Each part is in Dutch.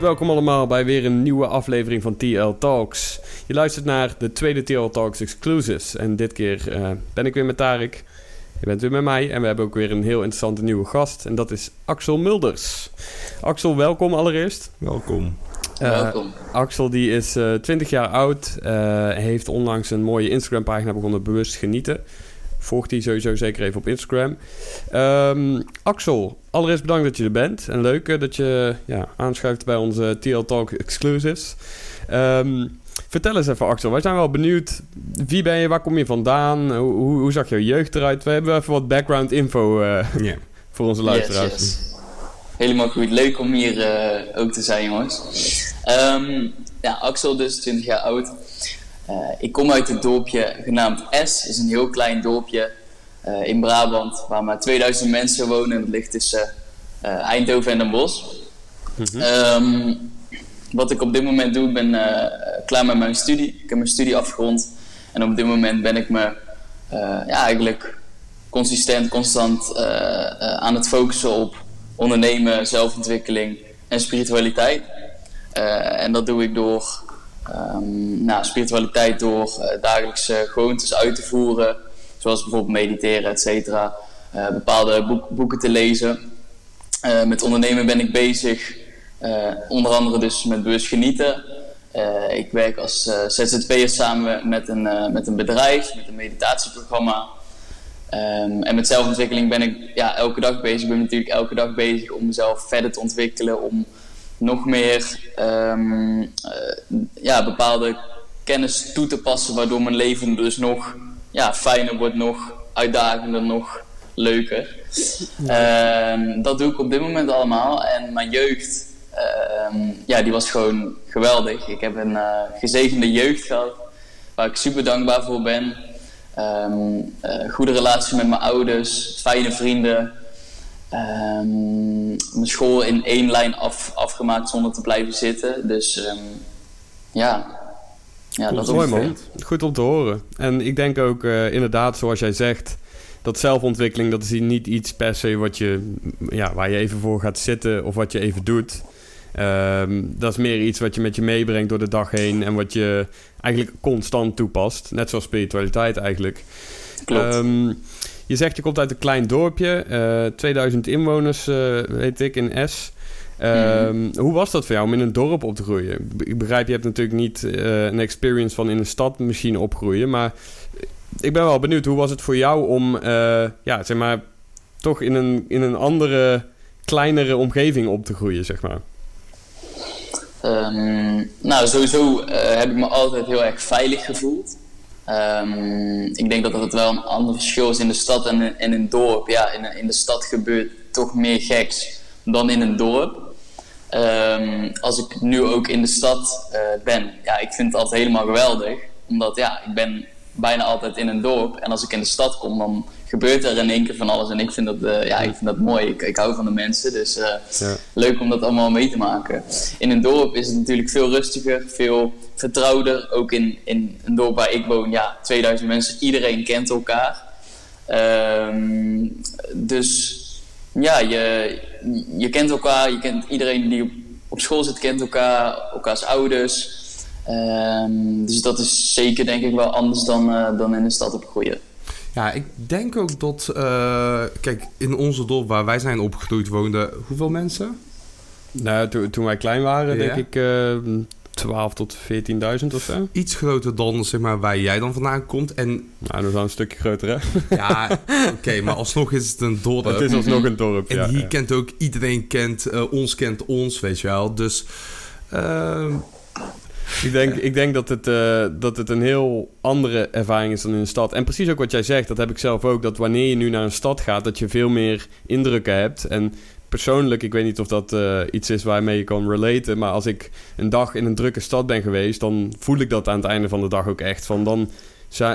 Welkom allemaal bij weer een nieuwe aflevering van TL Talks. Je luistert naar de tweede TL Talks Exclusives. En dit keer uh, ben ik weer met Tarek. Je bent weer met mij en we hebben ook weer een heel interessante nieuwe gast. En dat is Axel Mulders. Axel, welkom allereerst. Welkom. Uh, welkom. Axel die is uh, 20 jaar oud. heeft onlangs een mooie Instagram pagina begonnen, Bewust Genieten. Volg die sowieso zeker even op Instagram. Um, Axel, allereerst bedankt dat je er bent. En leuk uh, dat je ja, aanschuift bij onze TL Talk Exclusives. Um, vertel eens even, Axel. Wij zijn wel benieuwd. Wie ben je? Waar kom je vandaan? Hoe, hoe, hoe zag jouw jeugd eruit? We hebben even wat background info uh, yeah. voor onze luisteraars. Yes, yes. Helemaal goed. Leuk om hier uh, ook te zijn, jongens. Um, ja, Axel dus 20 jaar oud. Uh, ik kom uit het dorpje genaamd Es. Het is een heel klein dorpje uh, in Brabant waar maar 2000 mensen wonen. Het ligt tussen uh, Eindhoven en Den Bosch. Mm -hmm. um, wat ik op dit moment doe, ik ben klaar met mijn studie. Ik heb mijn studie afgerond. En op dit moment ben ik me ja, eigenlijk consistent, constant aan het focussen op ondernemen, zelfontwikkeling en spiritualiteit. en dat doe ik door Um, nou, spiritualiteit door uh, dagelijkse gewoontes uit te voeren, zoals bijvoorbeeld mediteren, et cetera. Uh, bepaalde boek, boeken te lezen. Uh, met ondernemen ben ik bezig, onder andere dus met bewust genieten. ik werk als ZZP'er samen met een, met een bedrijf, met een meditatieprogramma. Um, en met zelfontwikkeling ben ik ja, elke dag bezig. Ik ben natuurlijk elke dag bezig om mezelf verder te ontwikkelen, om nog meer um, uh, ja, bepaalde kennis toe te passen, waardoor mijn leven dus nog ja, fijner wordt, nog uitdagender, nog leuker. Um, dat doe ik op dit moment allemaal. En mijn jeugd, um, ja, die was gewoon geweldig. Ik heb een uh, gezegende jeugd gehad, waar ik super dankbaar voor ben. Uh, goede relatie met mijn ouders, fijne vrienden. Um, mijn school in één lijn af, afgemaakt zonder te blijven zitten. Dus um, ja. ja dat is mooi man. Goed om te horen. En ik denk ook uh, inderdaad, zoals jij zegt, dat zelfontwikkeling, dat is niet iets per se wat je, ja, waar je even voor gaat zitten of wat je even doet. Um, dat is meer iets wat je met je meebrengt door de dag heen en wat je eigenlijk constant toepast. Net zoals spiritualiteit eigenlijk. Klopt. Um, je zegt je komt uit een klein dorpje, uh, 2000 inwoners, uh, weet ik, in S. Um, mm. Hoe was dat voor jou om in een dorp op te groeien? Ik begrijp, je hebt natuurlijk niet uh, een experience van in een stad misschien opgroeien, maar ik ben wel benieuwd, hoe was het voor jou om, uh, ja, zeg maar, toch in een, in een andere, kleinere omgeving op te groeien, zeg maar? Um, nou, sowieso heb ik me altijd heel erg veilig gevoeld. Um, ik denk dat het wel een ander verschil is in de stad en in, een dorp. Ja, in, in de stad gebeurt toch meer geks dan in een dorp. Um, als ik nu ook in de stad uh, ben, ja, ik vind het altijd helemaal geweldig. Omdat ja, ik ben bijna altijd in een dorp. En als ik in de stad kom, dan gebeurt er in één keer van alles. En ik vind dat, uh, ja, ik vind dat mooi. Ik, ik hou van de mensen. Dus uh, ja. leuk om dat allemaal mee te maken. In een dorp is het natuurlijk veel rustiger, veel vertrouwder. Ook in, in een dorp waar ik woon, ja, 2000 mensen. Iedereen kent elkaar. Um, dus ja, je, je kent elkaar. Je kent iedereen die op, op school zit, kent elkaar. Elkaars ouders. Um, dus dat is zeker denk ik wel anders dan, uh, dan in de stad opgroeien. Ja, ik denk ook dat... Uh, kijk, in onze dorp waar wij zijn opgegroeid woonden... Hoeveel mensen? Nou, to toen wij klein waren, ja. denk ik... Uh, 12 tot 14.000 of zo. Iets groter dan zeg maar, waar jij dan vandaan komt. En... Nou, dat is wel een stukje groter, hè? Ja, oké, okay, maar alsnog is het een dorp. Het is alsnog een dorp, En ja, hier ja. kent ook iedereen kent, uh, ons kent ons, weet je wel. Dus... Uh, ik denk, ik denk dat, het, uh, dat het een heel andere ervaring is dan in een stad. En precies ook wat jij zegt, dat heb ik zelf ook. Dat wanneer je nu naar een stad gaat, dat je veel meer indrukken hebt. En persoonlijk, ik weet niet of dat uh, iets is waarmee je kan relaten. Maar als ik een dag in een drukke stad ben geweest, dan voel ik dat aan het einde van de dag ook echt. Van dan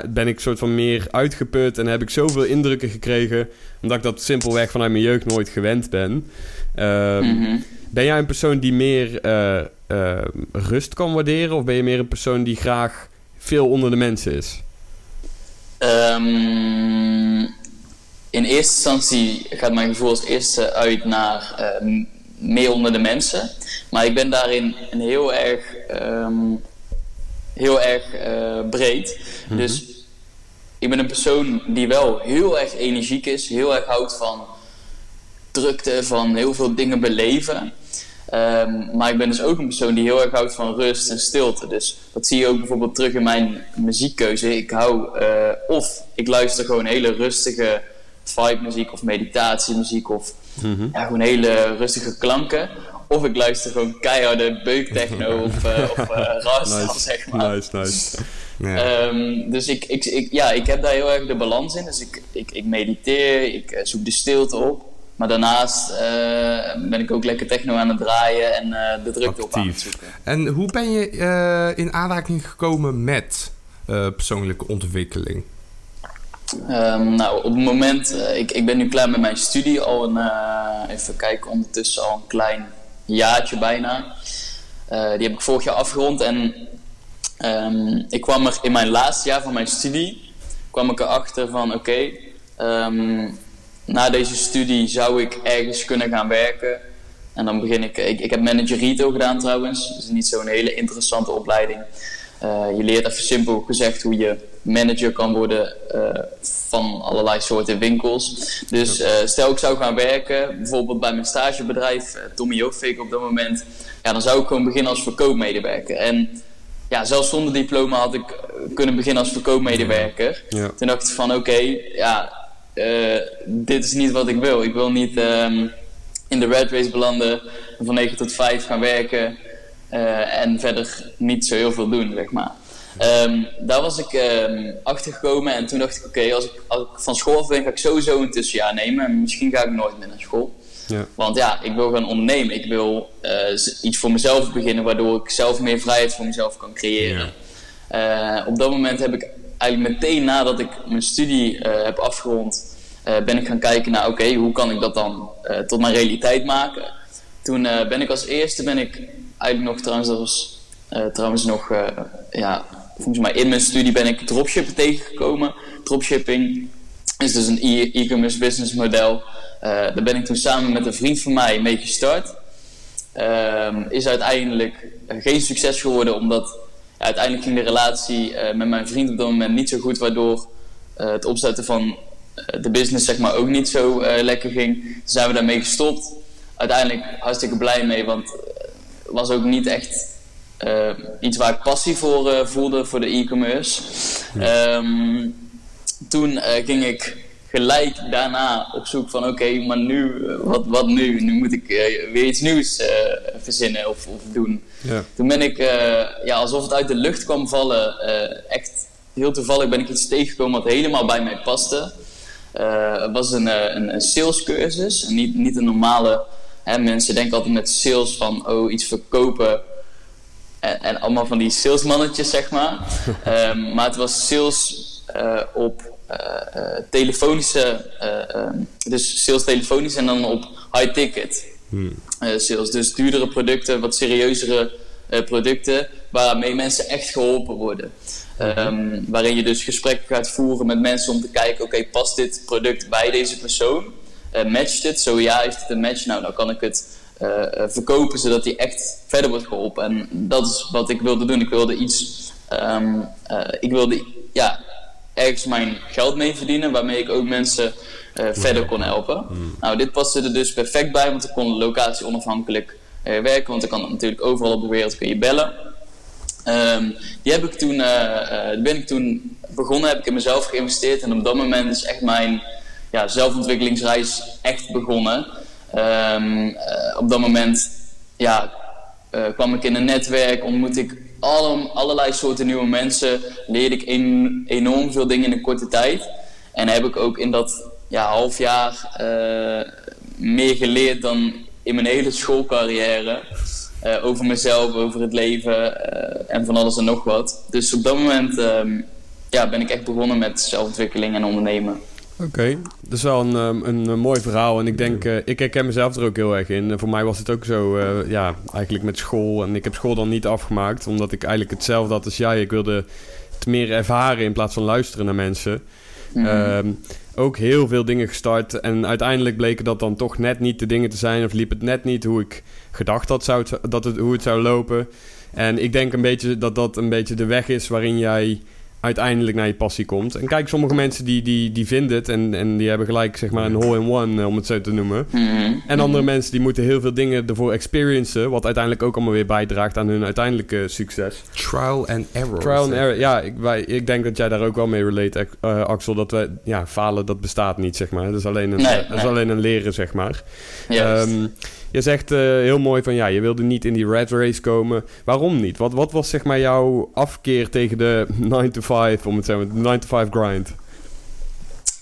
ben ik soort van meer uitgeput en heb ik zoveel indrukken gekregen. Omdat ik dat simpelweg vanuit mijn jeugd nooit gewend ben. Uh, mm-hmm. Ben jij een persoon die meer uh, uh, rust kan waarderen? Of ben je meer een persoon die graag veel onder de mensen is? Um, in eerste instantie gaat mijn gevoel als eerste uit naar uh, meer onder de mensen. Maar ik ben daarin een heel erg, ehm, heel erg eh, breed. Mhm. Dus ik ben een persoon die wel heel erg energiek is, heel erg houdt van drukte, van heel veel dingen beleven. Ehm, maar ik ben dus ook een persoon die heel erg houdt van rust en stilte. Dus dat zie je ook bijvoorbeeld terug in mijn muziekkeuze. Ik hou, eh, of ik luister gewoon hele rustige vibe muziek of meditatiemuziek of Mhm. ja, gewoon hele rustige klanken. Of ik luister gewoon keiharde beuktechno of, uh, of uh, rasta, Nice, zeg maar. nice, nice. Ja. Ehm, dus ik, ik, ik, ja, ik heb daar heel erg de balans in. Dus ik, ik, ik mediteer, ik eh, zoek de stilte op. Maar daarnaast eh, ben ik ook lekker techno aan het draaien en eh, de drukte op aan het Actief. zoeken. En hoe ben je eh, in aanraking gekomen met persoonlijke ontwikkeling? Ehm, nou, op het moment, ik, ik ben nu klaar met mijn studie al een, even kijken, ondertussen al een klein jaartje bijna. Die heb ik vorig jaar afgerond en ehm, ik kwam er in mijn laatste jaar van mijn studie, kwam ik erachter van oké, ehm, na deze studie zou ik ergens kunnen gaan werken. En dan begin ik, ik, ik heb manager retail gedaan trouwens, dus niet zo'n hele interessante opleiding. Eh, je leert even simpel gezegd hoe je manager kan worden eh, van allerlei soorten winkels. Dus eh, stel ik zou gaan werken, bijvoorbeeld bij mijn stagebedrijf, Tommy Hilfiger op dat moment. Ja, dan zou ik gewoon beginnen als verkoopmedewerker. En ja, zelfs zonder diploma had ik kunnen beginnen als verkoopmedewerker. Ja. Toen dacht ik van oké, ja, eh, dit is niet wat ik wil. Ik wil niet ehm, in de red race belanden, van 9 tot 5 gaan werken eh, en verder niet zo heel veel doen, zeg maar. Ehm, daar was ik ehm, achter gekomen en toen dacht ik oké, als, ik, als ik van school af ben ga ik sowieso een tussenjaar nemen en misschien ga ik nooit meer naar school. Ja. Want ja, ik wil gaan ondernemen. Ik wil eh, iets voor mezelf beginnen, waardoor ik zelf meer vrijheid voor mezelf kan creëren. Op dat moment heb ik eigenlijk meteen nadat ik mijn studie eh, heb afgerond, eh, ben ik gaan kijken naar oké, hoe kan ik dat dan eh, tot mijn realiteit maken. Toen ben ik als eerste, ben ik eigenlijk nog trouwens, dat was trouwens nog, ja, volgens mij in mijn studie ben ik dropshipping tegengekomen. Dropshipping is dus een e- e-commerce business model. Daar ben ik toen samen met een vriend van mij mee gestart. Ehm, is uiteindelijk geen succes geworden, omdat uiteindelijk ging de relatie eh, met mijn vriend op dat moment niet zo goed, waardoor eh, het opzetten van eh, de business zeg maar ook niet zo lekker ging. Toen zijn we daarmee gestopt. Uiteindelijk hartstikke blij mee, want het was ook niet echt iets waar ik passie voor voelde voor de e-commerce. Ehm, toen ging ik gelijk daarna op zoek van oké, maar nu, wat, wat nu? Nu moet ik weer iets nieuws verzinnen of, of doen. Ja. Toen ben ik, eh, ja, alsof het uit de lucht kwam vallen, eh, echt heel toevallig ben ik iets tegengekomen wat helemaal bij mij paste. Eh, het was een, een, een salescursus, niet, niet een normale, hè, mensen denken altijd met sales van oh, iets verkopen en, en allemaal van die salesmannetjes, zeg maar. Ehm, maar het was sales op telefonische, eh, ehm, dus sales telefonisch en dan op high ticket eh, sales. Dus duurdere producten, wat serieuzere eh, producten, waarmee mensen echt geholpen worden. Ehm, waarin je dus gesprekken gaat voeren met mensen om te kijken, oké, past dit product bij deze persoon? Eh, matcht het? Zo ja, heeft het een match? Nou, dan kan ik het eh, eh, verkopen zodat hij echt verder wordt geholpen. En dat is wat ik wilde doen. Ik wilde iets, ehm, eh, ik wilde ja, ergens mijn geld mee verdienen, waarmee ik ook mensen eh, verder kon helpen. Nou, dit paste er dus perfect bij, want ik kon locatie onafhankelijk eh, werken, want ik kan natuurlijk overal op de wereld kun je bellen. Ehm, die heb ik toen, eh, ben ik toen begonnen, heb ik in mezelf geïnvesteerd en op dat moment is echt mijn ja, zelfontwikkelingsreis echt begonnen. Ehm, eh, op dat moment ja, kwam ik in een netwerk, ontmoette ik alle, allerlei soorten nieuwe mensen, leerde ik enorm veel dingen in een korte tijd. En heb ik ook in dat ja, half jaar eh, meer geleerd dan in mijn hele schoolcarrière. Eh, over mezelf, over het leven eh, en van alles en nog wat. Dus op dat moment ehm, ja, ben ik echt begonnen met zelfontwikkeling en ondernemen. Oké, dat is wel een, ehm, een, een mooi verhaal. En ik denk, eh, ik herken mezelf er ook heel erg in. En voor mij was het ook zo, eh, ja, eigenlijk met school. En ik heb school dan niet afgemaakt, omdat ik eigenlijk hetzelfde had als jij. Ik wilde het meer ervaren in plaats van luisteren naar mensen. Mhm. Ehm, ook heel veel dingen gestart. En uiteindelijk bleken dat dan toch net niet de dingen te zijn. Of liep het net niet hoe ik gedacht had zou het, dat het, hoe het zou lopen. En ik denk een beetje dat dat een beetje de weg is waarin jij uiteindelijk naar je passie komt. En kijk, sommige mensen die, die, die vinden het en, en die hebben gelijk zeg maar een hole-in-one, eh, om het zo te noemen. Mhm. En andere mensen die moeten heel veel dingen ervoor experiencen, wat uiteindelijk ook allemaal weer bijdraagt aan hun uiteindelijke succes. Trial and error. Trial and error, ja, ik, wij, ik denk dat jij daar ook wel mee relate, uh, Axel, dat we, ja, falen, dat bestaat niet, zeg maar. Dat is alleen een, Nee, dat is alleen een leren, zeg maar. Juist. Ehm, je zegt eh, heel mooi van ja, je wilde niet in die red race komen. Waarom niet? Wat, wat was zeg maar jouw afkeer tegen de 9 to 5, om het zo maar de 9 to 5 grind?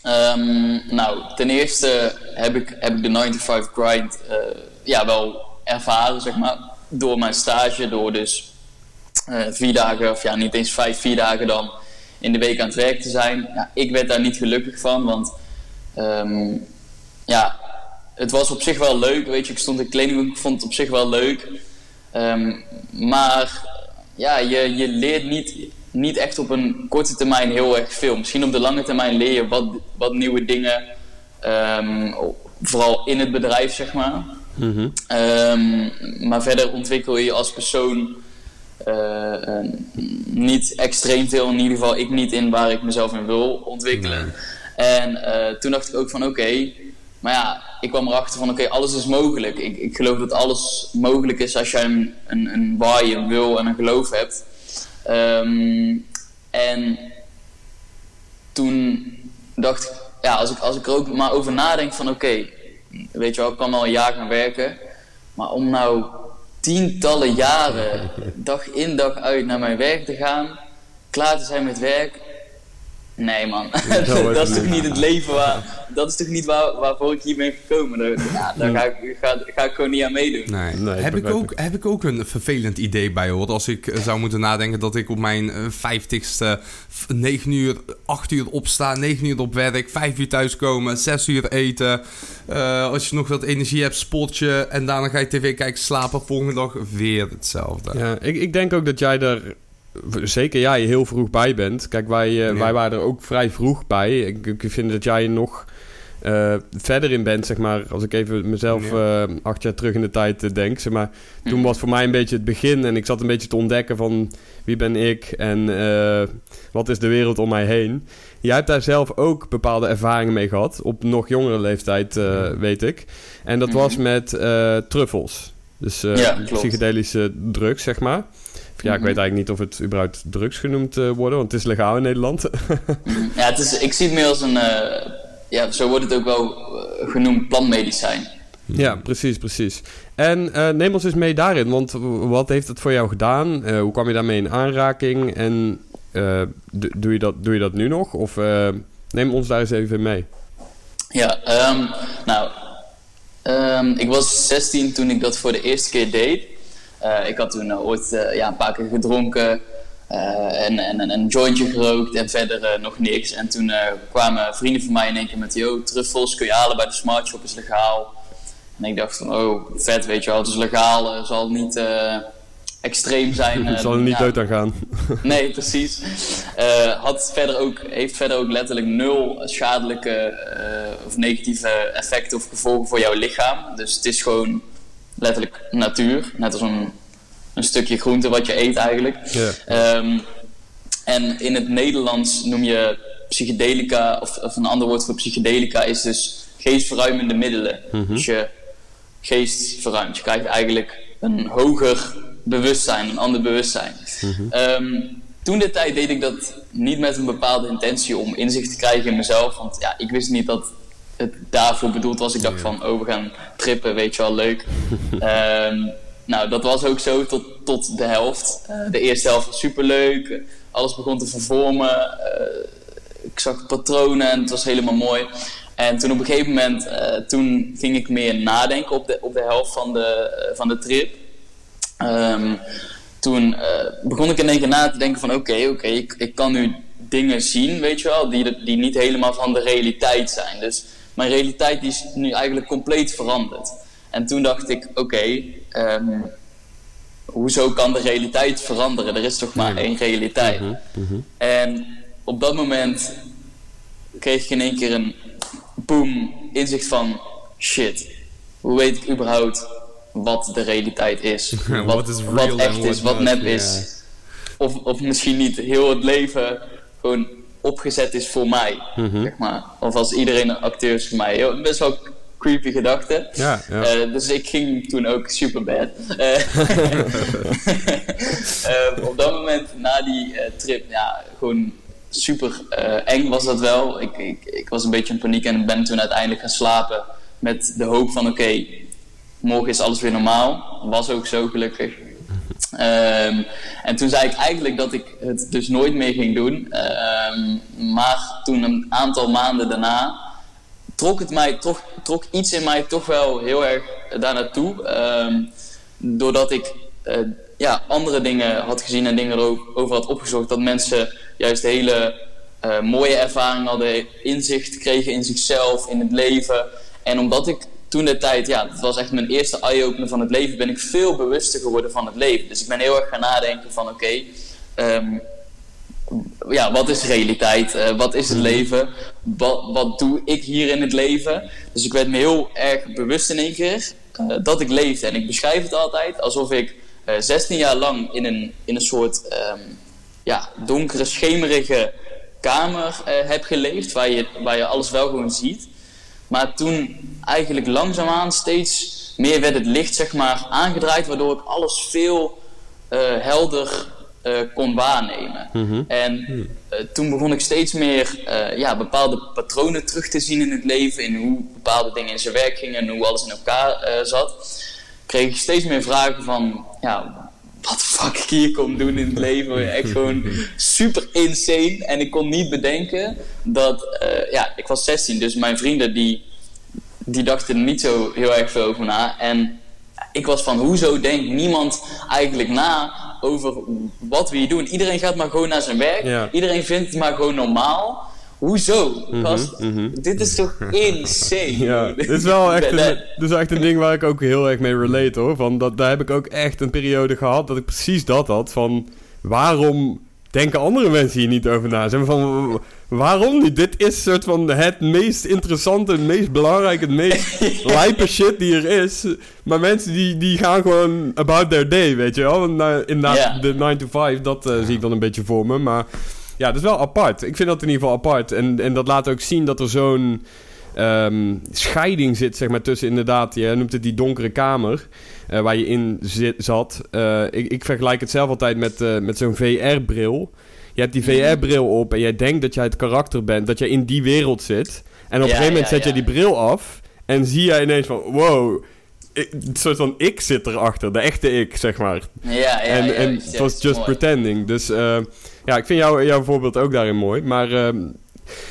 Ehm, nou, ten eerste heb ik, heb ik de 9 to 5 grind eh, ja, wel ervaren, zeg maar. Door mijn stage, door dus eh, vier dagen, of ja, niet eens vijf, vier dagen dan in de week aan het werk te zijn. Ja, ik werd daar niet gelukkig van, want ehm, ja, het was op zich wel leuk, weet je. Ik stond in kleding, ik vond het op zich wel leuk. Ehm, maar ja, je, je leert niet, niet echt op een korte termijn heel erg veel. Misschien op de lange termijn leer je wat, wat nieuwe dingen. ehm, vooral in het bedrijf, zeg maar. Ehm, maar verder ontwikkel je als persoon eh, niet extreem veel. In ieder geval ik niet in waar ik mezelf in wil ontwikkelen. En eh, toen dacht ik ook van oké, maar ja, ik kwam erachter van oké, alles is mogelijk. Ik, ik geloof dat alles mogelijk is als jij een, een, een why, een wil en een geloof hebt. Ehm, en toen dacht ik, ja, als ik, als ik er ook maar over nadenk van oké, weet je wel, ik kan al een jaar gaan werken. Maar om nou tientallen jaren, dag in dag uit naar mijn werk te gaan, klaar te zijn met werk. Nee man, dat is toch niet. het leven waar, dat is toch niet waar, waarvoor ik hier ben gekomen. Daar, ja, daar ga, ik, ga, ga ik gewoon niet aan meedoen. Nee. Nee, heb, ik ook, heb ik ook een vervelend idee bij hoor. Als ik eh, zou moeten nadenken dat ik op mijn eh, vijftigste 9 uur, 8 uur opsta, 9 uur op werk, 5 uur thuiskomen, 6 uur eten. Eh, als je nog wat energie hebt, sportje en daarna ga je tv kijken, slapen. Volgende dag weer hetzelfde. Ja, ik, ik denk ook dat jij er, zeker jij, heel vroeg bij bent. Kijk, wij, eh, Ja. wij waren er ook vrij vroeg bij. Ik, ik vind dat jij er nog eh, verder in bent, zeg maar. Als ik even mezelf eh, acht jaar terug in de tijd denk, zeg maar. Toen Mhm. was voor mij een beetje het begin en ik zat een beetje te ontdekken van wie ben ik en eh, wat is de wereld om mij heen. Jij hebt daar zelf ook bepaalde ervaringen mee gehad, op nog jongere leeftijd, eh, weet ik. En dat Mhm. was met eh, truffels. Dus eh, Ja, psychedelische drugs, zeg maar. Ja, ik Mhm. weet eigenlijk niet of het überhaupt drugs genoemd eh, worden, want het is legaal in Nederland. Ja, het is, ik zie het meer als een, eh, ja, zo wordt het ook wel eh, genoemd, plantmedicijn. ja, precies, precies. En neem ons eens mee daarin, want wat heeft het voor jou gedaan? Hoe kwam je daarmee in aanraking? En doe, je dat, doe je dat nu nog? Of neem ons daar eens even mee. Ja, ehm, nou, ehm, ik was 16 toen ik dat voor de eerste keer deed. Eh, ik had toen eh, ooit eh, ja, een paar keer gedronken en, en, en een jointje gerookt en verder nog niks. En toen kwamen vrienden van mij in één keer met, yo, truffels kun je halen bij de Smart Shop, is legaal. En ik dacht van, oh, vet, weet je wel, het is legaal, zal niet extreem zijn. Het zal er niet ja, dood aan gaan. Nee, precies. Had verder ook, heeft verder ook letterlijk nul schadelijke of negatieve effecten of gevolgen voor jouw lichaam. Dus het is gewoon letterlijk natuur. Net als een, een stukje groente wat je eet eigenlijk. Ehm, en in het Nederlands noem je psychedelica, of, of een ander woord voor psychedelica is dus geestverruimende middelen. Dus je geest verruimt. Je krijgt eigenlijk een hoger bewustzijn, een ander bewustzijn. Ehm, toen de tijd deed ik dat niet met een bepaalde intentie om inzicht te krijgen in mezelf. Want ja, ik wist niet dat het daarvoor bedoeld was. Ik dacht van, oh, we gaan trippen, weet je wel, leuk. Ehm, nou, dat was ook zo tot, tot de helft. Eh, de eerste helft was superleuk. Alles begon te vervormen. Eh, ik zag patronen en het was helemaal mooi. En toen op een gegeven moment, eh, toen ging ik meer nadenken op de, op de helft van de, van de trip. Ehm, toen begon ik in één keer na te denken van oké, oké, ik, ik kan nu dingen zien, weet je wel, die, die niet helemaal van de realiteit zijn. Dus mijn realiteit die is nu eigenlijk compleet veranderd. En toen dacht ik, oké, ehm, hoezo kan de realiteit veranderen? Er is toch maar één realiteit. En op dat moment kreeg ik in één keer een boom inzicht van shit. Hoe weet ik überhaupt wat de realiteit is? wat, is wat echt is, wat nep is. Of, of misschien niet heel het leven gewoon opgezet is voor mij. Mhm. Zeg maar. Of als iedereen een acteur is voor mij. Heel, best wel creepy gedachte. Ja, ja. Eh, dus ik ging toen ook super bad. Eh, eh, op dat moment na die trip, ja, gewoon super eng was dat wel. Ik, ik, ik was een beetje in paniek en ben toen uiteindelijk gaan slapen met de hoop van oké, morgen is alles weer normaal. Was ook zo gelukkig. Ehm, en toen zei ik eigenlijk dat ik het dus nooit meer ging doen. Ehm, maar toen een aantal maanden daarna trok het mij toch, trok iets in mij toch wel heel erg daar naartoe. Ehm, doordat ik eh, ja, andere dingen had gezien en dingen erover had opgezocht. Dat mensen juist hele eh, mooie ervaringen hadden, inzicht kregen in zichzelf, in het leven. En omdat ik toen de tijd, ja, dat was echt mijn eerste eye-opener van het leven, ben ik veel bewuster geworden van het leven. Dus ik ben heel erg gaan nadenken van oké, ehm, ja, wat is realiteit? Eh, wat is het leven? Wat, wat doe ik hier in het leven? Dus ik werd me heel erg bewust in één keer eh, dat ik leefde. En ik beschrijf het altijd alsof ik eh 16 jaar lang in een, in een soort ehm, ja, donkere, schemerige kamer heb geleefd, waar je, waar je alles wel gewoon ziet. Maar toen eigenlijk langzaamaan steeds meer werd het licht zeg maar, aangedraaid, waardoor ik alles veel eh, helder eh, kon waarnemen. En eh, toen begon ik steeds meer ja, bepaalde patronen terug te zien in het leven, in hoe bepaalde dingen in zijn werk gingen en hoe alles in elkaar zat. Kreeg ik steeds meer vragen van, ja, wat de fuck ik hier kom doen in het leven. Echt gewoon super insane. En ik kon niet bedenken dat, eh, ja, ik was 16, dus mijn vrienden die, die dachten er niet zo heel erg veel over na. En ik was van, hoezo denkt niemand eigenlijk na over wat we hier doen? Iedereen gaat maar gewoon naar zijn werk. Ja. Iedereen vindt het maar gewoon normaal. Hoezo? Gast, Dit is toch insane? Ja, dit is wel echt een, Dat- dit is wel echt een ding waar ik ook heel erg mee relate hoor. Van dat, daar heb ik ook echt een periode gehad dat ik precies dat had. Van waarom denken andere mensen hier niet over na? Maar van, waarom niet? Dit is soort van het meest interessante, het meest belangrijke, het meest lijpe shit die er is. Maar mensen die, die gaan gewoon about their day, weet je wel. Na- Inderdaad, Ja. de 9 to 5, dat eh, zie ik dan een beetje voor me. Maar ja, dat is wel apart. Ik vind dat in ieder geval apart. En, en dat laat ook zien dat er zo'n ehm, scheiding zit, zeg maar, tussen inderdaad, je noemt het die donkere kamer, eh, waar je in zit, zat. Eh, ik, ik vergelijk het zelf altijd met, eh, met zo'n VR-bril. Je hebt die VR-bril op en jij denkt dat jij het karakter bent, dat jij in die wereld zit. En op Ja, een gegeven moment ja, zet je die bril af en zie jij ineens van, wow, ik- een soort van ik zit erachter, de echte ik, zeg maar. Ja, ja, en ja, en het was just mooi. pretending. Dus ja, ik vind jou, jouw voorbeeld ook daarin mooi. Maar ehm,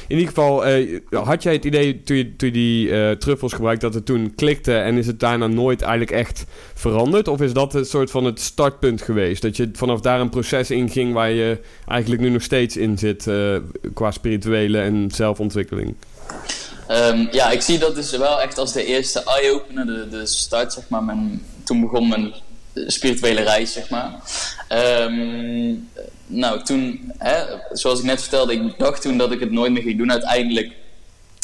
in ieder geval, eh, had jij het idee toen je, toen die eh, truffels gebruikte dat het toen klikte en is het daarna nooit eigenlijk echt veranderd? Of is dat een soort van het startpunt geweest? Dat je vanaf daar een proces inging waar je eigenlijk nu nog steeds in zit eh, qua spirituele en zelfontwikkeling? Ehm, ja, ik zie dat dus wel echt als de eerste eye-opener, de, de start, zeg maar. Mijn, toen begon mijn spirituele reis, zeg maar. Ehm, nou, toen, hè, zoals ik net vertelde, ik dacht toen dat ik het nooit meer ging doen. Uiteindelijk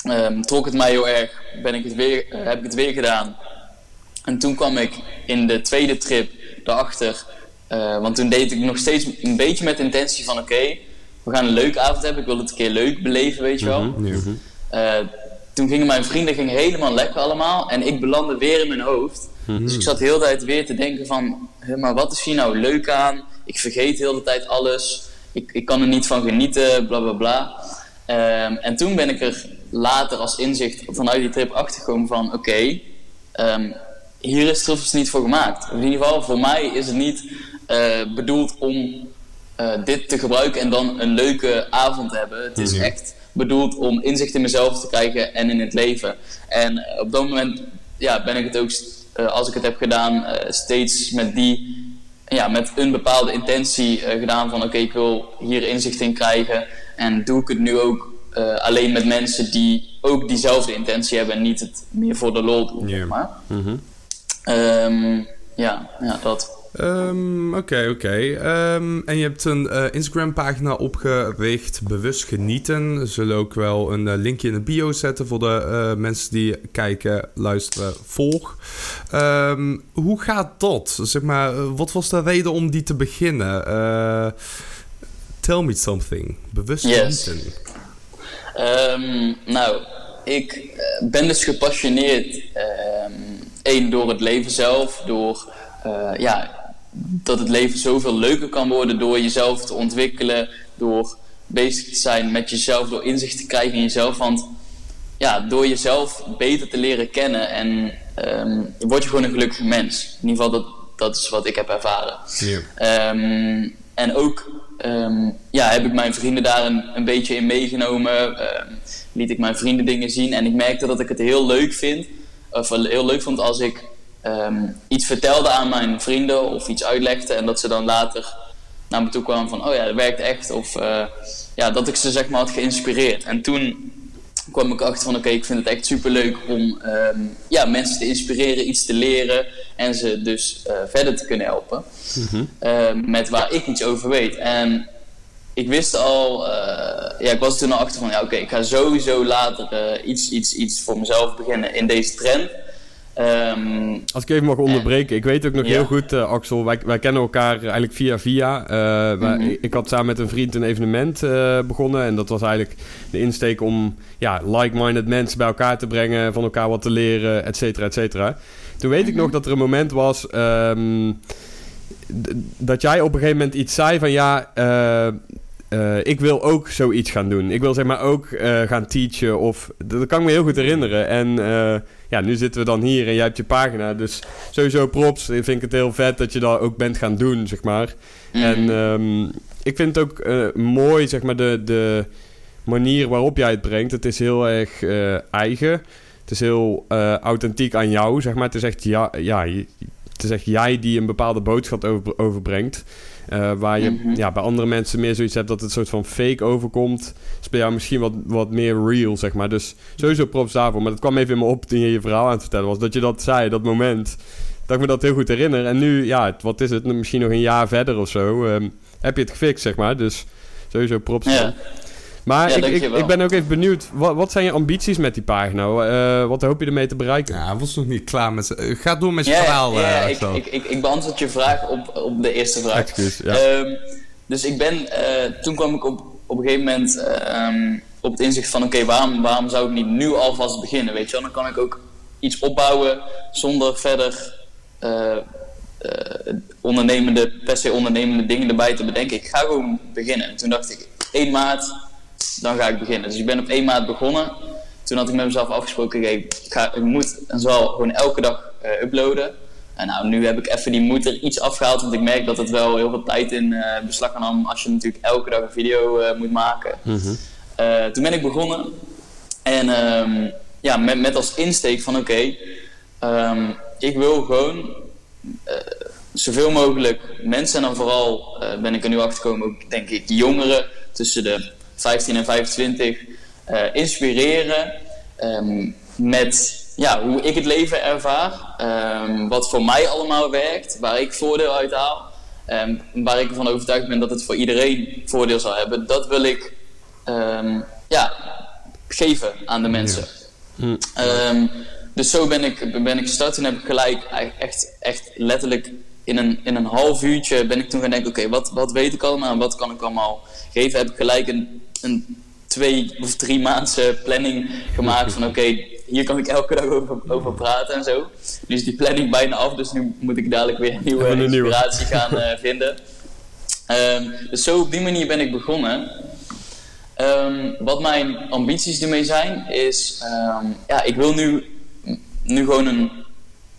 ehm, trok het mij heel erg, ben ik het weer, eh, heb ik het weer gedaan. En toen kwam ik in de tweede trip erachter, eh, want toen deed ik nog steeds een beetje met de intentie van: oké, we gaan een leuke avond hebben, ik wil het een keer leuk beleven, weet je wel. Eh, toen gingen mijn vrienden gingen helemaal lekker allemaal en ik belandde weer in mijn hoofd. Dus ik zat heel de tijd weer te denken van, "Hé, maar wat is hier nou leuk aan? Ik vergeet heel de tijd alles. Ik, ik kan er niet van genieten, bla bla bla. Ehm, en toen ben ik er later als inzicht vanuit die trip achtergekomen van, oké, ehm, hier is Truffels niet voor gemaakt. In ieder geval, voor mij is het niet eh, bedoeld om eh, dit te gebruiken en dan een leuke avond te hebben. Het is echt bedoeld om inzicht in mezelf te krijgen en in het leven. En op dat moment ja, ben ik het ook, als ik het heb gedaan, eh, steeds met die, ja, met een bepaalde intentie eh, gedaan van oké, ik wil hier inzicht in krijgen. En doe ik het nu ook eh, alleen met mensen die ook diezelfde intentie hebben en niet het meer voor de lol doen, zeg maar. Ehm, ja, ja, dat. Ehm, oké, oké. Ehm, en je hebt een uh, Instagram-pagina opgericht, Bewust Genieten. We zullen ook wel een uh, linkje in de bio zetten voor de uh, mensen die kijken, luisteren, volg. Um, hoe gaat dat? Zeg maar, wat was de reden om die te beginnen? tell me something. Bewust yes. Genieten. nou, ik ben dus gepassioneerd. Eén, door het leven zelf, door ja, dat het leven zoveel leuker kan worden door jezelf te ontwikkelen, door bezig te zijn met jezelf, door inzicht te krijgen in jezelf. Want ja, door jezelf beter te leren kennen en um, word je gewoon een gelukkig mens. In ieder geval, dat, dat is wat ik heb ervaren. Um, en ook um, ja, heb ik mijn vrienden daar een, een beetje in meegenomen. liet ik mijn vrienden dingen zien. En ik merkte dat ik het heel leuk vind. Of heel leuk vond als ik um, iets vertelde aan mijn vrienden of iets uitlegde en dat ze dan later naar me toe kwamen van, oh ja, dat werkt echt. Of uh, ja, dat ik ze zeg maar had geïnspireerd. En toen kwam ik achter van, oké, ik vind het echt super leuk om um, ja, mensen te inspireren, iets te leren en ze dus uh, verder te kunnen helpen mm -hmm. uh, met waar ik iets over weet. En ik wist al, uh, ja, ik was toen al achter van, ja, oké, ik ga sowieso later iets, iets, iets voor mezelf beginnen in deze trend. Um, Als ik even mag onderbreken. Ik weet ook nog heel goed, uh, Axel. Wij, wij, kennen elkaar eigenlijk via via. Uh, mm -hmm. Ik had samen met een vriend een evenement uh, begonnen. En dat was eigenlijk de insteek om ja, like-minded mensen bij elkaar te brengen. Van elkaar wat te leren, et cetera, et cetera. Toen weet mm -hmm. ik nog dat er een moment was... Um, dat jij op een gegeven moment iets zei van... Ja, uh, ik wil ook zoiets gaan doen. Ik wil zeg maar ook uh, gaan teachen. Of, dat kan ik me heel goed herinneren. En uh, ja, nu zitten we dan hier en jij hebt je pagina. Dus sowieso props. Ik vind het heel vet dat je dat ook bent gaan doen, zeg maar. Mm. En um, ik vind het ook mooi, zeg maar, de, de manier waarop jij het brengt. Het is heel erg eigen. Het is heel authentiek aan jou, zeg maar. Het is echt, ja, ja, het is echt jij die een bepaalde boodschap over, overbrengt. Uh, waar je mhm. ja, bij andere mensen meer zoiets hebt dat het een soort van fake overkomt. Is bij jou misschien wat, wat meer real, zeg maar. Dus sowieso props daarvoor. Maar dat kwam even in me op toen je je verhaal aan het vertellen was. Dat je dat zei, dat moment. Dat ik me dat heel goed herinner. En nu, ja, wat is het? Misschien nog een jaar verder of zo. Um, heb je het gefixt, zeg maar. Dus sowieso props. Ja. Maar ik, ik, ik, ben ook even benieuwd, wat, wat, zijn je ambities met die pagina? Uh, wat hoop je ermee te bereiken? Ja, hij was nog niet klaar met... Uh, ga door met je verhaal. Ja, uh, ik, ik, ik, ik, beantwoord je vraag op, op de eerste vraag. Ja. Um, dus ik ben... toen kwam ik op, op een gegeven moment um, op het inzicht van... Oké, okay, waarom, waarom zou ik niet nu alvast beginnen, weet je wel? Dan kan ik ook iets opbouwen zonder verder... ondernemende, per se ondernemende dingen erbij te bedenken. Ik ga gewoon beginnen. En toen dacht ik, 1 maart dan ga ik beginnen. Dus ik ben op 1 maart begonnen. Toen had ik met mezelf afgesproken, ik, ga, ik moet en zal gewoon elke dag uh, uploaden. En nou, nu heb ik even die moed er iets afgehaald, want ik merk dat het wel heel veel tijd in uh, beslag kan nemen als je natuurlijk elke dag een video uh, moet maken. Mm -hmm. toen ben ik begonnen en um, ja, met, met als insteek van oké, okay, um, ik wil gewoon zoveel mogelijk mensen en dan vooral ben ik er nu achter gekomen, ook denk ik jongeren tussen de 15 en 25 uh, inspireren um, met ja, hoe ik het leven ervaar, um, wat voor mij allemaal werkt, waar ik voordeel uit haal, um, waar ik ervan overtuigd ben dat het voor iedereen voordeel zal hebben. Dat wil ik ja, geven aan de mensen. Ja. Hm. dus zo ben ik, ben ik gestart en heb ik gelijk echt, echt letterlijk in een, in een half uurtje ben ik toen gaan denken, oké, wat, wat weet ik allemaal en wat kan ik allemaal geven? Heb ik gelijk een een twee of drie maandse planning gemaakt van oké, hier kan ik elke dag over, over praten en zo. Nu is die planning bijna af, dus nu moet ik dadelijk weer een nieuwe een inspiratie nieuwe. gaan uh, vinden. Um, dus zo op die manier ben ik begonnen. Um, wat mijn ambities ermee zijn, is um, ja, ik wil nu, nu gewoon een.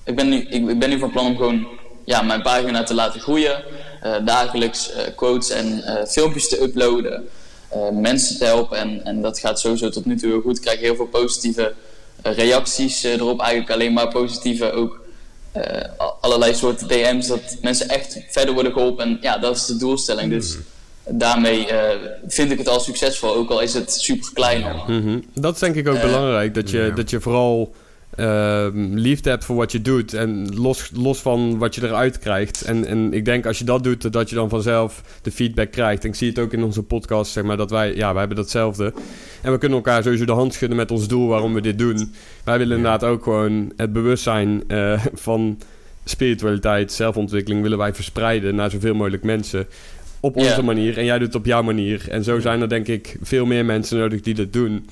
Ik ben nu, ik, ben nu van plan om gewoon ja, mijn pagina te laten groeien. Uh, dagelijks uh, quotes en filmpjes te uploaden. Eh, mensen te helpen. En, en dat gaat sowieso tot nu toe heel goed. Ik krijg heel veel positieve eh, reacties eh, erop. Eigenlijk alleen maar positieve ook. allerlei soorten DM's. Dat mensen echt verder worden geholpen. En ja, dat is de doelstelling. Dus hmm. daarmee vind ik het al succesvol. Ook al is het super klein. Mm -hmm. Dat is denk ik ook belangrijk. Dat je, dat je vooral ehm, liefde hebt voor wat je doet. En los, los van wat je eruit krijgt. En, en ik denk als je dat doet, dat je dan vanzelf de feedback krijgt. En ik zie het ook in onze podcast, zeg maar, dat wij, ja, wij hebben datzelfde. En we kunnen elkaar sowieso de hand schudden met ons doel waarom we dit doen. Wij willen inderdaad ook gewoon het bewustzijn uh, van spiritualiteit, zelfontwikkeling willen wij verspreiden naar zoveel mogelijk mensen. Op onze manier. En jij doet het op jouw manier. En zo zijn er denk ik veel meer mensen nodig die dat doen.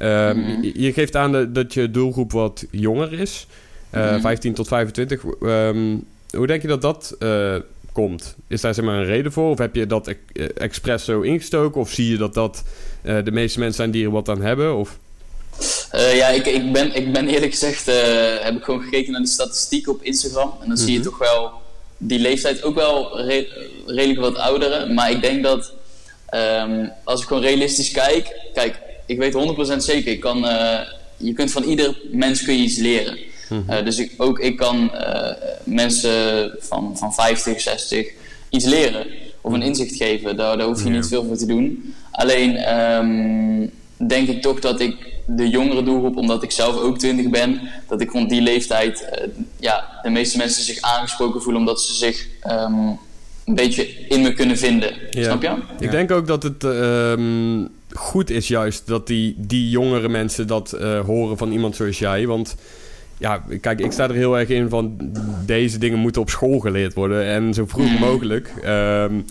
Um, mm Je geeft aan dat je doelgroep wat jonger is. Uh, mm 15 tot 25. Um, hoe denk je dat dat uh, komt? Is daar zeg maar een reden voor? Of heb je dat e expres zo ingestoken? Of zie je dat dat de meeste mensen zijn die er wat aan hebben? Of... Uh, ja, ik, ik, ben, ik ben eerlijk gezegd, uh, heb ik gewoon gekeken naar de statistieken op Instagram. En dan mm -hmm. zie je toch wel die leeftijd ook wel re redelijk wat ouderen. Maar ik denk dat um, als ik gewoon realistisch kijk, kijk, ik weet 100% zeker, ik kan, uh, je kunt van ieder mens kun je iets leren. Mm -hmm. dus ik, ook ik kan mensen van, van 50, 60 iets leren of een inzicht geven. Daar, daar hoef je niet veel voor te doen. Alleen um, denk ik toch dat ik de jongere doelgroep, omdat ik zelf ook 20 ben, dat ik rond die leeftijd uh, ja, de meeste mensen zich aangesproken voelen omdat ze zich um, een beetje in me kunnen vinden. Ja. Snap je? Ik denk ook dat het um, goed is juist dat die, die jongere mensen dat uh, horen van iemand zoals jij. Want ja, kijk, ik sta er heel erg in van deze dingen moeten op school geleerd worden en zo vroeg mogelijk. Um,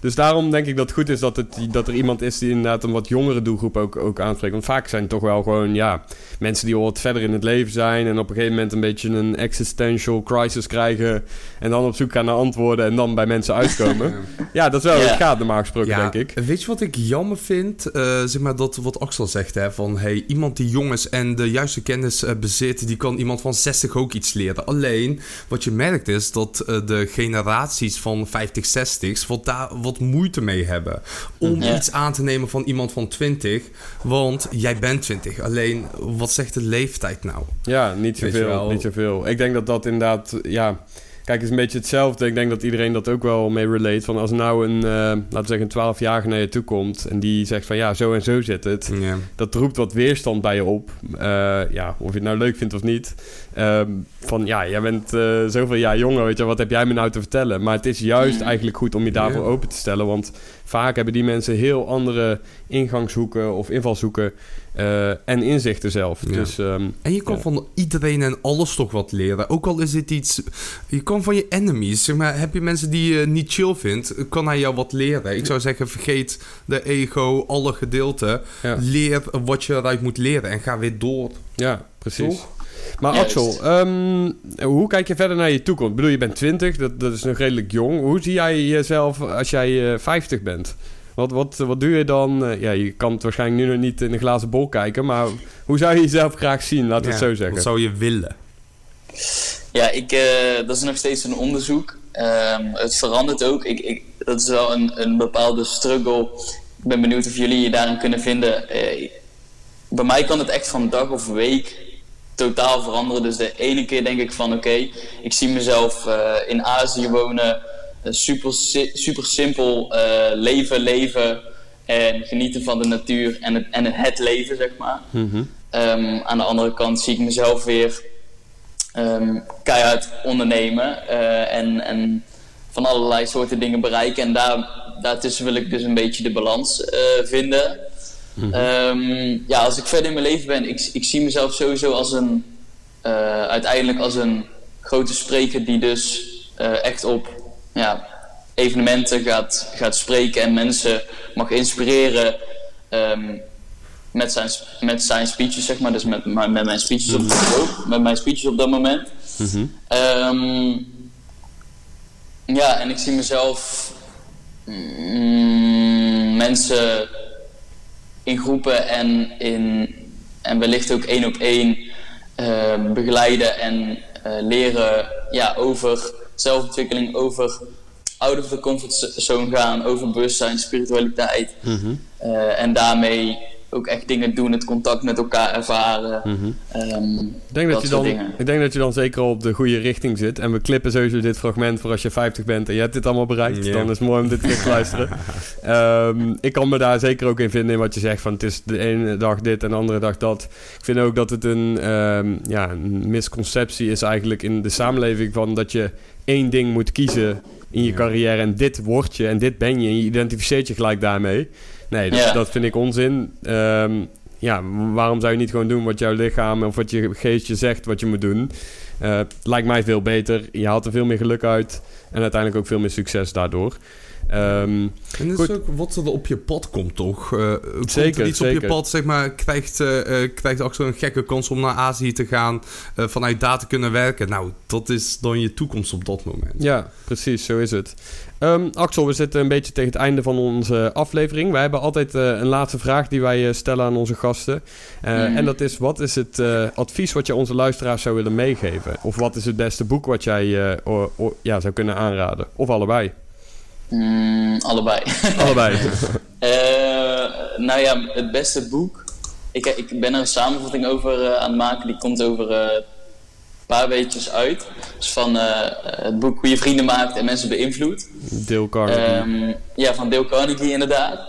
dus daarom denk ik dat het goed is dat, het, dat er iemand is die inderdaad een wat jongere doelgroep ook, ook aanspreekt. Want vaak zijn het toch wel gewoon ja, mensen die al wat verder in het leven zijn. En op een gegeven moment een beetje een existential crisis krijgen. En dan op zoek gaan naar antwoorden en dan bij mensen uitkomen. ja, dat is wel yeah. het gaat normaal gesproken, ja, denk ik. Weet je wat ik jammer vind? Uh, zeg maar dat wat Axel zegt, hè, van hey, iemand die jong is en de juiste kennis uh, bezit, die kan iemand van 60 ook iets leren. Alleen, wat je merkt is dat uh, de generaties van 50, 60 wat daar wat moeite mee hebben om ja. iets aan te nemen van iemand van 20. Want jij bent 20. Alleen, wat zegt de leeftijd nou? Ja, niet zoveel. Niet zoveel. Ik denk dat dat inderdaad, ja... Kijk, het is een beetje hetzelfde. Ik denk dat iedereen dat ook wel mee relate. Van als nou een, uh, laten we zeggen, een 12-jarige naar je toe komt... en die zegt van ja, zo en zo zit het. Yeah. Dat roept wat weerstand bij je op. Uh, ja, of je het nou leuk vindt of niet. Um, van ja, jij bent uh, zoveel jaar jonger, weet je, wat heb jij me nou te vertellen? Maar het is juist eigenlijk goed om je daarvoor yeah. open te stellen. Want vaak hebben die mensen heel andere ingangshoeken of invalshoeken... Uh, en inzichten zelf. Ja. Dus, um, en je kan ja. van iedereen en alles toch wat leren. Ook al is dit iets... Je kan van je enemies... Zeg maar, heb je mensen die je niet chill vindt... kan hij jou wat leren. Ik zou zeggen, vergeet de ego, alle gedeelten. Ja. Leer wat je eruit moet leren. En ga weer door. Ja, precies. Toch? Maar Juist. Axel, um, hoe kijk je verder naar je toekomst? Ik bedoel, je bent 20, dat, dat is nog redelijk jong. Hoe zie jij jezelf als jij uh, 50 bent? Wat, wat, wat doe je dan? Uh, ja, je kan het waarschijnlijk nu nog niet in een glazen bol kijken, maar hoe zou je jezelf graag zien? Laten we ja, het zo zeggen. Wat zou je willen? Ja, ik, uh, dat is nog steeds een onderzoek. Um, het verandert ook. Ik, ik, dat is wel een, een bepaalde struggle. Ik ben benieuwd of jullie je daarin kunnen vinden. Uh, bij mij kan het echt van dag of week totaal veranderen. Dus de ene keer denk ik van oké, okay, ik zie mezelf uh, in Azië wonen super, super simpel uh, leven, leven en genieten van de natuur en het, en het leven, zeg maar. Mm -hmm. um, aan de andere kant zie ik mezelf weer um, keihard ondernemen uh, en, en van allerlei soorten dingen bereiken. En daar, daartussen wil ik dus een beetje de balans vinden. Mm -hmm. um, ja, als ik verder in mijn leven ben, ik, ik zie mezelf sowieso als een, uiteindelijk als een grote spreker die dus echt op ja, evenementen gaat, gaat spreken en mensen mag inspireren um, met, zijn, met zijn speeches, zeg maar. Dus met, met mijn speeches op, ook, met mijn speeches op dat moment. Mm -hmm. um, ja, en ik zie mezelf mm, mensen in groepen en, in, en wellicht ook één op één uh, begeleiden en uh, leren ja, over zelfontwikkeling, over out of the comfort zone gaan, over bewustzijn, spiritualiteit. Mm -hmm. uh, en daarmee ook echt dingen doen, het contact met elkaar ervaren. Mhm. Ehm, Ik denk dat, Dat je dan, dingen. ik denk dat je dan zeker op de goede richting zit. En we klippen sowieso dit fragment voor als je 50 bent en je hebt dit allemaal bereikt. Dan is het mooi om dit terug te luisteren. Ehm, ik kan me daar zeker ook in vinden in wat je zegt. Van het is de ene dag dit en de andere dag dat. Ik vind ook dat het een, ehm, ja, een misconceptie is eigenlijk in de samenleving van dat je één ding moet kiezen in je Ja. carrière. En dit word je en dit ben je. En je identificeert je gelijk daarmee. Nee, dat, Ja. dat vind ik onzin. Ehm, ja, waarom zou je niet gewoon doen wat jouw lichaam of wat je geest je zegt wat je moet doen? Eh, lijkt mij veel beter. Je haalt er veel meer geluk uit. En uiteindelijk ook veel meer succes daardoor. Ehm, En dat is ook wat er op je pad komt, toch? Eh, komt Zeker, er iets op je pad, zeg maar, krijgt, eh eh, krijgt Axel een gekke kans om naar Azië te gaan, eh, vanuit daar te kunnen werken. Nou, dat is dan je toekomst op dat moment. ja, precies, zo is het. Ehm, Axel, we zitten een beetje tegen het einde van onze aflevering. Wij hebben altijd eh, een laatste vraag die wij eh, stellen aan onze gasten. Eh, Mhm. En dat is, wat is het advies wat je onze luisteraars zou willen meegeven? Of wat is het beste boek wat jij ja, zou kunnen aanraden? Of allebei? mm, allebei. allebei. Nou ja, het beste boek. Ik, ik ben er een samenvatting over aan het maken. Die komt over paar weetjes uit. Dus van eh, het boek Hoe je vrienden maakt en mensen beïnvloedt. Dale Carnegie. Ehm, ja, van Dale Carnegie inderdaad.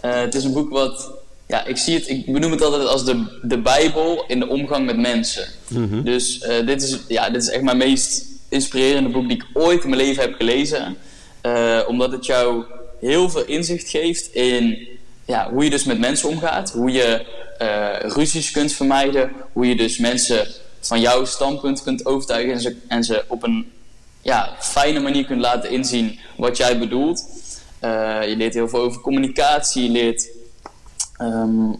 Eh, het is een boek wat... Ja, ik zie het... Ik benoem het altijd als de, de Bijbel in de omgang met mensen. Mhm. Dus eh, dit, is, ja, dit is echt mijn meest inspirerende boek die ik ooit in mijn leven heb gelezen. Omdat het jou heel veel inzicht geeft in ja, hoe je dus met mensen omgaat. Hoe je ruzies kunt vermijden. Hoe je dus mensen van jouw standpunt kunt overtuigen. En ze, en ze op een ja, fijne manier kunt laten inzien wat jij bedoelt. Eh, je leert heel veel over communicatie. Je leert ehm,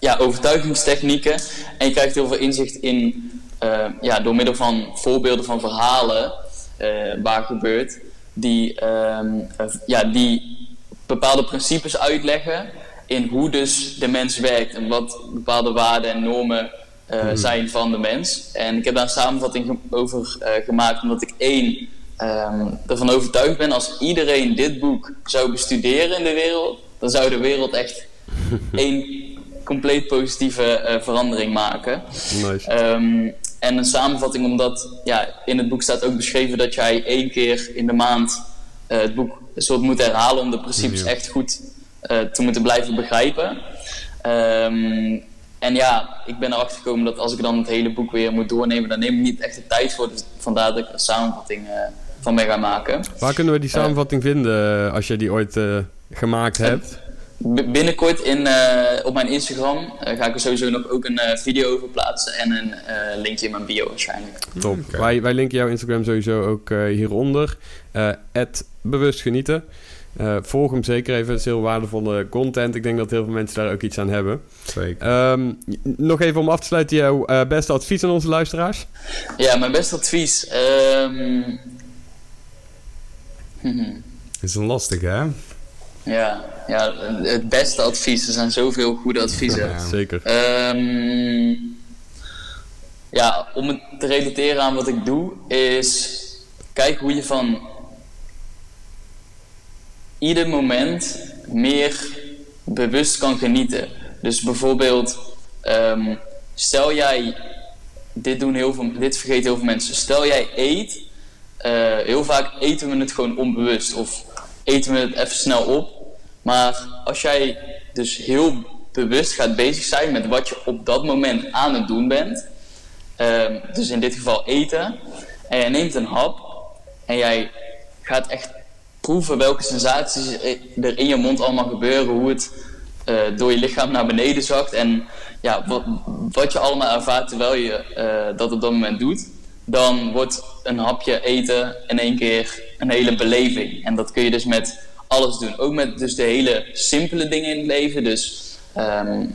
ja, overtuigingstechnieken. En je krijgt heel veel inzicht in, eh, ja, door middel van voorbeelden van verhalen eh, waar gebeurt, die, ehm, eh, ja, die bepaalde principes uitleggen in hoe dus de mens werkt en wat bepaalde waarden en normen eh, zijn van de mens. En ik heb daar een samenvatting over eh, gemaakt omdat ik één ehm, ervan overtuigd ben als iedereen dit boek zou bestuderen in de wereld, dan zou de wereld echt één compleet positieve eh, verandering maken. Nice. Ehm, en een samenvatting, omdat ja, in het boek staat ook beschreven dat jij één keer in de maand het boek een soort moet herhalen om de principes Ja. echt goed te moeten blijven begrijpen. Ehm, en ja, ik ben erachter gekomen dat als ik dan het hele boek weer moet doornemen, dan neem ik niet echt de tijd voor. Dus vandaar dat ik er een samenvatting eh, van ben gaan maken. Waar kunnen we die samenvatting vinden eh, als je die ooit eh, gemaakt hebt? Binnenkort in, eh, op mijn Instagram eh, ga ik er sowieso nog ook een eh, video over plaatsen en een eh, linkje in mijn bio waarschijnlijk. Top. Wij, wij linken jouw Instagram sowieso ook eh, hieronder. Eh bewust genieten. Eh, volg hem zeker even. Het is heel waardevolle content. Ik denk dat heel veel mensen daar ook iets aan hebben. Zeker. Ehm, nog even om af te sluiten, jouw eh, beste advies aan onze luisteraars. Ja, mijn beste advies. ehm, is een lastige, hè? ja, ja, het beste advies. Er zijn zoveel goede adviezen. Ja. Zeker. Ehm, ja, om het te relateren aan wat ik doe, is kijk hoe je van ieder moment meer bewust kan genieten. Dus bijvoorbeeld, ehm, stel jij, dit, doen heel veel, dit vergeten heel veel mensen, stel jij eet, eh, heel vaak eten we het gewoon onbewust of eten we het even snel op. Maar als jij dus heel bewust gaat bezig zijn met wat je op dat moment aan het doen bent, ehm, dus in dit geval eten, en jij neemt een hap en jij gaat echt proeven welke sensaties er in je mond allemaal gebeuren, hoe het eh, door je lichaam naar beneden zakt en ja, wat, wat je allemaal ervaart terwijl je eh, dat op dat moment doet, dan wordt een hapje eten in één keer een hele beleving. En dat kun je dus met alles doen. Ook met dus de hele simpele dingen in het leven. Dus ehm,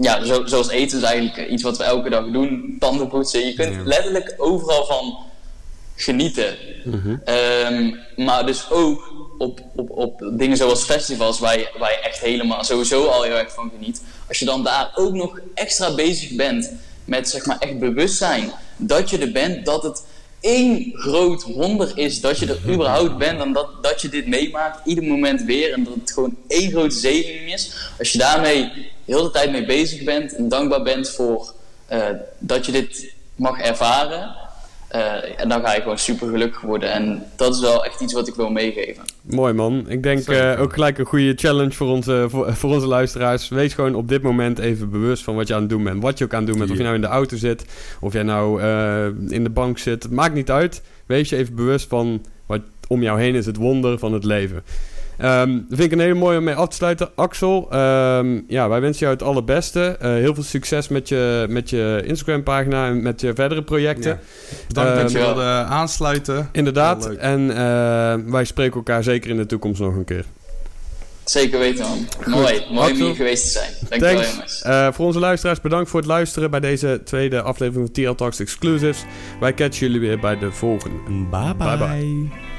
ja, zo, zoals eten is eigenlijk iets wat we elke dag doen. Tanden poetsen. Je kunt letterlijk overal van genieten. Ehm, maar dus ook op, op, op dingen zoals festivals, waar je, waar je echt helemaal sowieso al heel erg van geniet. Als je dan daar ook nog extra bezig bent met zeg maar echt bewustzijn dat je er bent, dat het één groot wonder is dat je er überhaupt bent en dat, dat je dit meemaakt, ieder moment weer en dat het gewoon één grote zegen is. Als je daarmee de hele tijd mee bezig bent en dankbaar bent voor eh, dat je dit mag ervaren. Eh, en dan ga je gewoon super gelukkig worden. En dat is wel echt iets wat ik wil meegeven. Mooi man. Ik denk eh, ook gelijk een goede challenge voor onze, voor, voor onze luisteraars. Wees gewoon op dit moment even bewust van wat je aan het doen bent. Wat je ook aan het doen bent. Of je nou in de auto zit, of jij nou eh, in de bank zit. Het maakt niet uit. Wees je even bewust van wat om jou heen is het wonder van het leven. Ehm, dat vind ik een hele mooie om mee af te sluiten. Axel, ehm, ja, wij wensen jou het allerbeste. Eh, heel veel succes met je, met je Instagram-pagina en met je verdere projecten. Ja. Bedankt Eh, dat je wilde aansluiten. Inderdaad. En eh, wij spreken elkaar zeker in de toekomst nog een keer. Zeker weten man. Mooi. Mooi om hier geweest te zijn. Dankjewel jongens. Eh, voor onze luisteraars, bedankt voor het luisteren bij deze tweede aflevering van TL Talks Exclusives. Wij catchen jullie weer bij de volgende. Bye Bye bye.